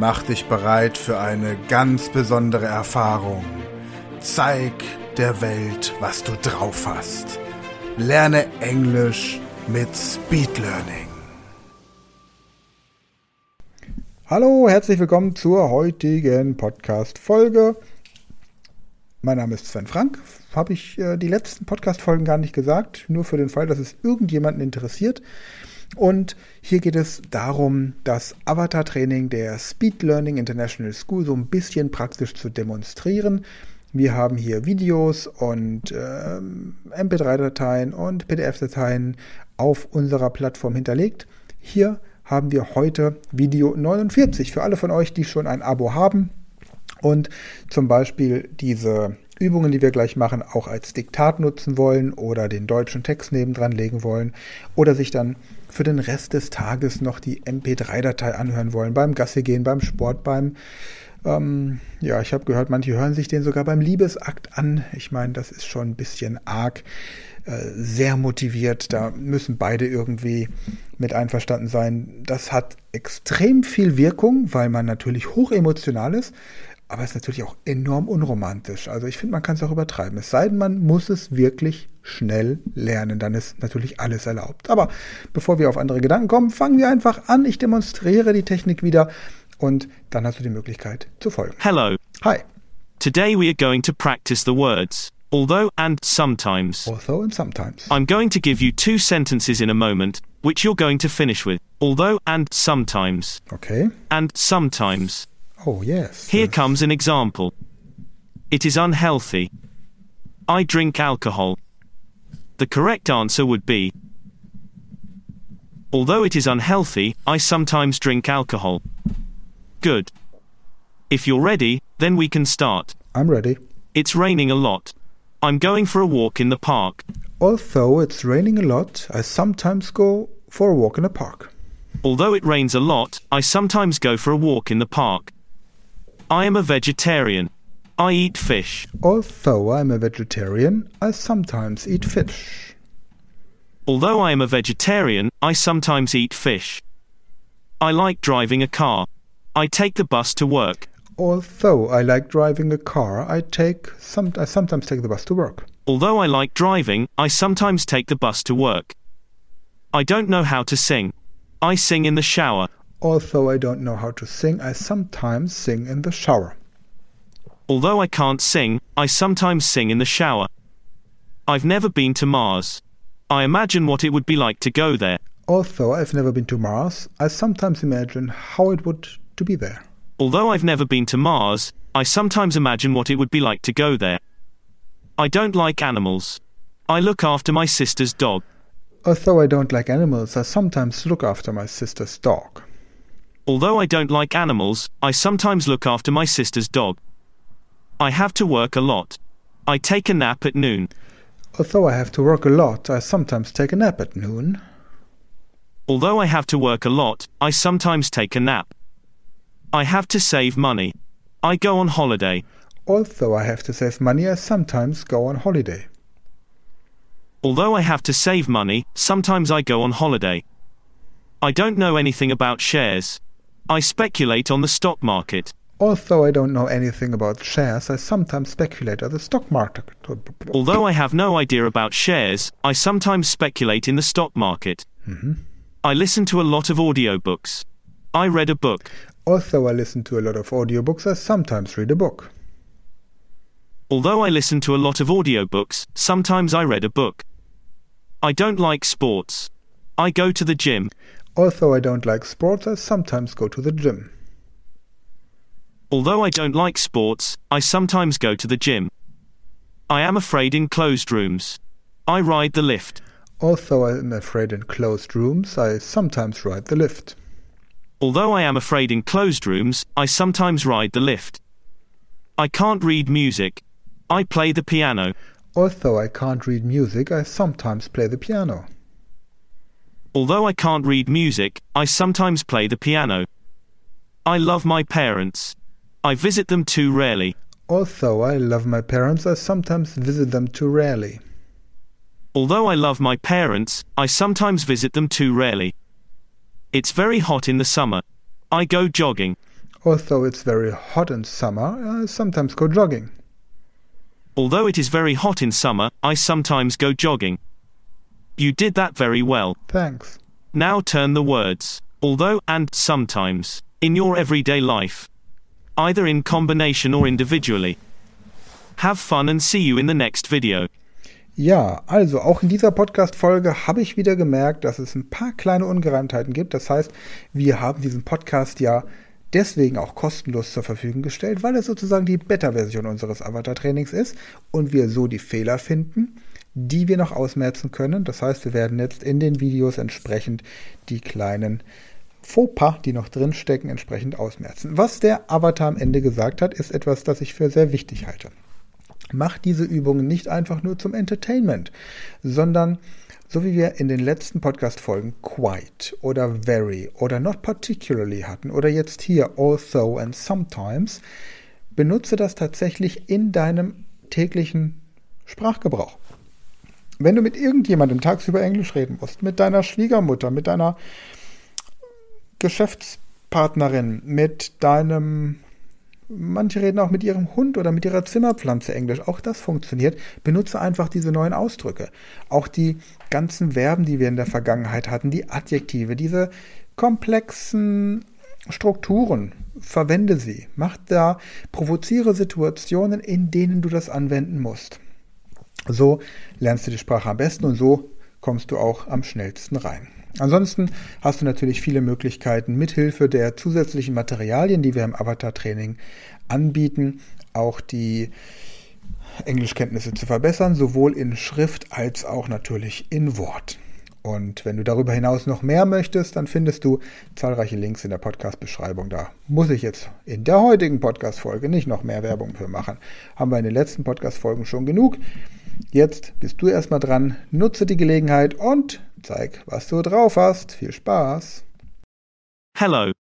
Mach dich bereit für eine ganz besondere Erfahrung. Zeig der Welt, was du drauf hast. Lerne Englisch mit Speed Learning. Hallo, herzlich willkommen zur heutigen Podcast-Folge. Mein Name ist Sven Frank. Habe ich äh, die letzten Podcast-Folgen gar nicht gesagt, nur für den Fall, dass es irgendjemanden interessiert. Und hier geht es darum, das Avatar-Training der Speed Learning International School so ein bisschen praktisch zu demonstrieren. Wir haben hier Videos und äh, MP3-Dateien und PDF-Dateien auf unserer Plattform hinterlegt. Hier haben wir heute Video 49 für alle von euch, die schon ein Abo haben und zum Beispiel diese Übungen, die wir gleich machen, auch als Diktat nutzen wollen oder den deutschen Text nebendran legen wollen oder sich dann für den Rest des Tages noch die MP3-Datei anhören wollen, beim Gassi gehen, beim Sport, beim ähm, ja, ich habe gehört, manche hören sich den sogar beim Liebesakt an. Ich meine, das ist schon ein bisschen arg, äh, sehr motiviert. Da müssen beide irgendwie mit einverstanden sein. Das hat extrem viel Wirkung, weil man natürlich hochemotional ist aber es ist natürlich auch enorm unromantisch. Also ich finde, man kann es auch übertreiben. Es sei denn, man muss es wirklich schnell lernen. Dann ist natürlich alles erlaubt. Aber bevor wir auf andere Gedanken kommen, fangen wir einfach an. Ich demonstriere die Technik wieder und dann hast du die Möglichkeit zu folgen. Hello. Hi. Today we are going to practice the words although and sometimes. Although and sometimes. I'm going to give you two sentences in a moment, which you're going to finish with although and sometimes. Okay. And sometimes. Oh, yes. Here comes an example. It is unhealthy. I drink alcohol. The correct answer would be Although it is unhealthy, I sometimes drink alcohol. Good. If you're ready, then we can start. I'm ready. It's raining a lot. I'm going for a walk in the park. Although it's raining a lot, I sometimes go for a walk in the park. Although it rains a lot, I sometimes go for a walk in the park. I am a vegetarian. I eat fish. Although I'm a vegetarian, I sometimes eat fish. Although I am a vegetarian, I sometimes eat fish. I like driving a car. I take the bus to work. Although I like driving a car, I take some I sometimes take the bus to work. Although I like driving, I sometimes take the bus to work. I don't know how to sing. I sing in the shower. Although I don't know how to sing, I sometimes sing in the shower. Although I can't sing, I sometimes sing in the shower. I've never been to Mars. I imagine what it would be like to go there. Although I've never been to Mars, I sometimes imagine how it would to be there. Although I've never been to Mars, I sometimes imagine what it would be like to go there. I don't like animals. I look after my sister's dog. Although I don't like animals, I sometimes look after my sister's dog. Although I don't like animals, I sometimes look after my sister's dog. I have to work a lot. I take a nap at noon. Although I have to work a lot, I sometimes take a nap at noon. Although I have to work a lot, I sometimes take a nap. I have to save money. I go on holiday. Although I have to save money, I sometimes go on holiday. Although I have to save money, sometimes I go on holiday. I don't know anything about shares. I speculate on the stock market. Although I don't know anything about shares, I sometimes speculate on the stock market. Although I have no idea about shares, I sometimes speculate in the stock market. Mhm. I listen to a lot of audiobooks. I read a book. Although I listen to a lot of audiobooks, I sometimes read a book. Although I listen to a lot of audiobooks, sometimes I read a book. I don't like sports. I go to the gym. Although I don't like sports, I sometimes go to the gym. Although I don't like sports, I sometimes go to the gym. I am afraid in closed rooms. I ride the lift. Although I am afraid in closed rooms, I sometimes ride the lift. Although I am afraid in closed rooms, I sometimes ride the lift. I can't read music. I play the piano. Although I can't read music, I sometimes play the piano. Although I can't read music, I sometimes play the piano. I love my parents. I visit them too rarely. Although I love my parents, I sometimes visit them too rarely. Although I love my parents, I sometimes visit them too rarely. It's very hot in the summer. I go jogging. Although it's very hot in summer, I sometimes go jogging. Although it is very hot in summer, I sometimes go jogging. You did that very well. Thanks. Now turn the words although and sometimes in your everyday life, either in combination or individually. Have fun and see you in the next video. Ja, also auch in dieser Podcast-Folge habe ich wieder gemerkt, dass es ein paar kleine Ungereimtheiten gibt. Das heißt, wir haben diesen Podcast ja deswegen auch kostenlos zur Verfügung gestellt, weil es sozusagen die Beta-Version unseres Avatar-Trainings ist und wir so die Fehler finden, die wir noch ausmerzen können. Das heißt, wir werden jetzt in den Videos entsprechend die kleinen Fauxpas, die noch drinstecken, entsprechend ausmerzen. Was der Avatar am Ende gesagt hat, ist etwas, das ich für sehr wichtig halte. Mach diese Übungen nicht einfach nur zum Entertainment, sondern so wie wir in den letzten Podcast-Folgen quite oder very oder not particularly hatten oder jetzt hier also and sometimes, benutze das tatsächlich in deinem täglichen Sprachgebrauch. Wenn du mit irgendjemandem tagsüber Englisch reden musst, mit deiner Schwiegermutter, mit deiner Geschäftspartnerin, mit deinem Manche reden auch mit ihrem Hund oder mit ihrer Zimmerpflanze Englisch. Auch das funktioniert. Benutze einfach diese neuen Ausdrücke. Auch die ganzen Verben, die wir in der Vergangenheit hatten, die Adjektive, diese komplexen Strukturen, verwende sie. Mach da, provoziere Situationen, in denen du das anwenden musst. So lernst du die Sprache am besten und so kommst du auch am schnellsten rein. Ansonsten hast du natürlich viele Möglichkeiten, mithilfe der zusätzlichen Materialien, die wir im Avatar-Training anbieten, auch die Englischkenntnisse zu verbessern, sowohl in Schrift als auch natürlich in Wort. Und wenn du darüber hinaus noch mehr möchtest, dann findest du zahlreiche Links in der Podcast-Beschreibung. Da muss ich jetzt in der heutigen Podcast-Folge nicht noch mehr Werbung für machen. Haben wir in den letzten Podcast-Folgen schon genug. Jetzt bist du erstmal dran, nutze die Gelegenheit und zeig, was du drauf hast. Viel Spaß! Hello.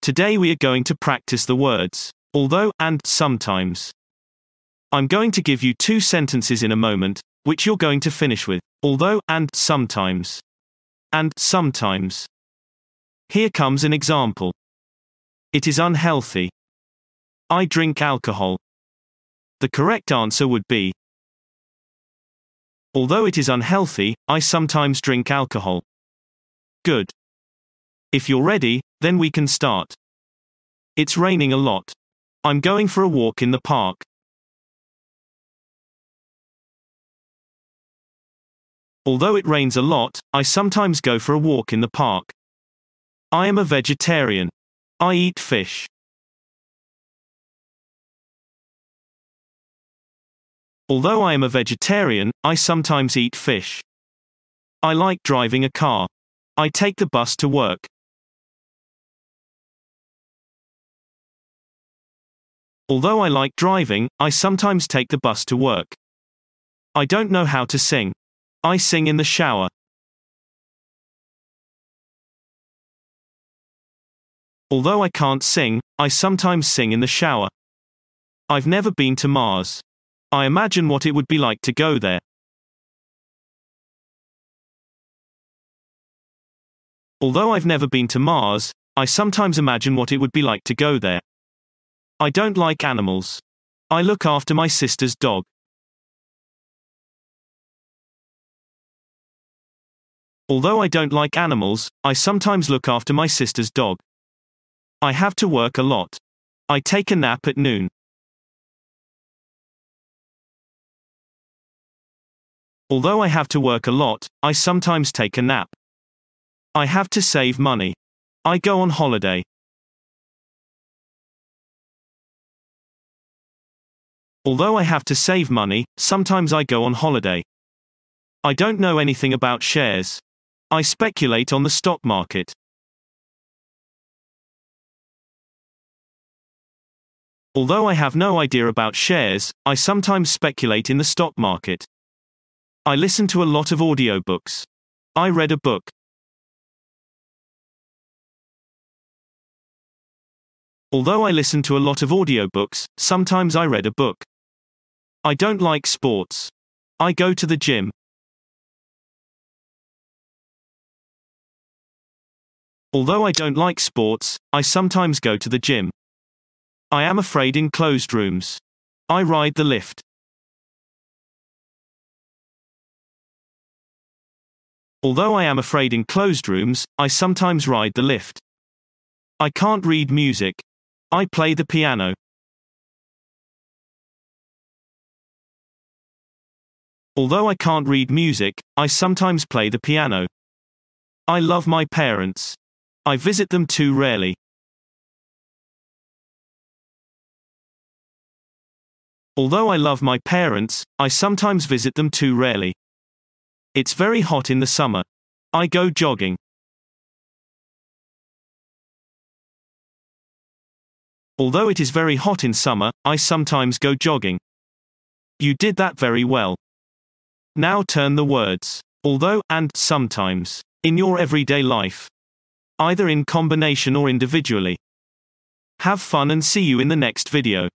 Today we are going to practice the words although and sometimes. I'm going to give you two sentences in a moment, which you're going to finish with although and sometimes. And sometimes. Here comes an example. It is unhealthy. I drink alcohol. The correct answer would be Although it is unhealthy, I sometimes drink alcohol. Good. If you're ready, then we can start. It's raining a lot. I'm going for a walk in the park. Although it rains a lot, I sometimes go for a walk in the park. I am a vegetarian. I eat fish. Although I am a vegetarian, I sometimes eat fish. I like driving a car. I take the bus to work. Although I like driving, I sometimes take the bus to work. I don't know how to sing. I sing in the shower. Although I can't sing, I sometimes sing in the shower. I've never been to Mars. I imagine what it would be like to go there. Although I've never been to Mars, I sometimes imagine what it would be like to go there. I don't like animals. I look after my sister's dog. Although I don't like animals, I sometimes look after my sister's dog. I have to work a lot. I take a nap at noon. Although I have to work a lot, I sometimes take a nap. I have to save money. I go on holiday. Although I have to save money, sometimes I go on holiday. I don't know anything about shares. I speculate on the stock market. Although I have no idea about shares, I sometimes speculate in the stock market. I listen to a lot of audiobooks. I read a book. Although I listen to a lot of audiobooks, sometimes I read a book. I don't like sports. I go to the gym. Although I don't like sports, I sometimes go to the gym. I am afraid in closed rooms. I ride the lift. Although I am afraid in closed rooms, I sometimes ride the lift. I can't read music. I play the piano. Although I can't read music, I sometimes play the piano. I love my parents. I visit them too rarely. Although I love my parents, I sometimes visit them too rarely. It's very hot in the summer. I go jogging. Although it is very hot in summer, I sometimes go jogging. You did that very well. Now turn the words although and sometimes in your everyday life, either in combination or individually. Have fun and see you in the next video.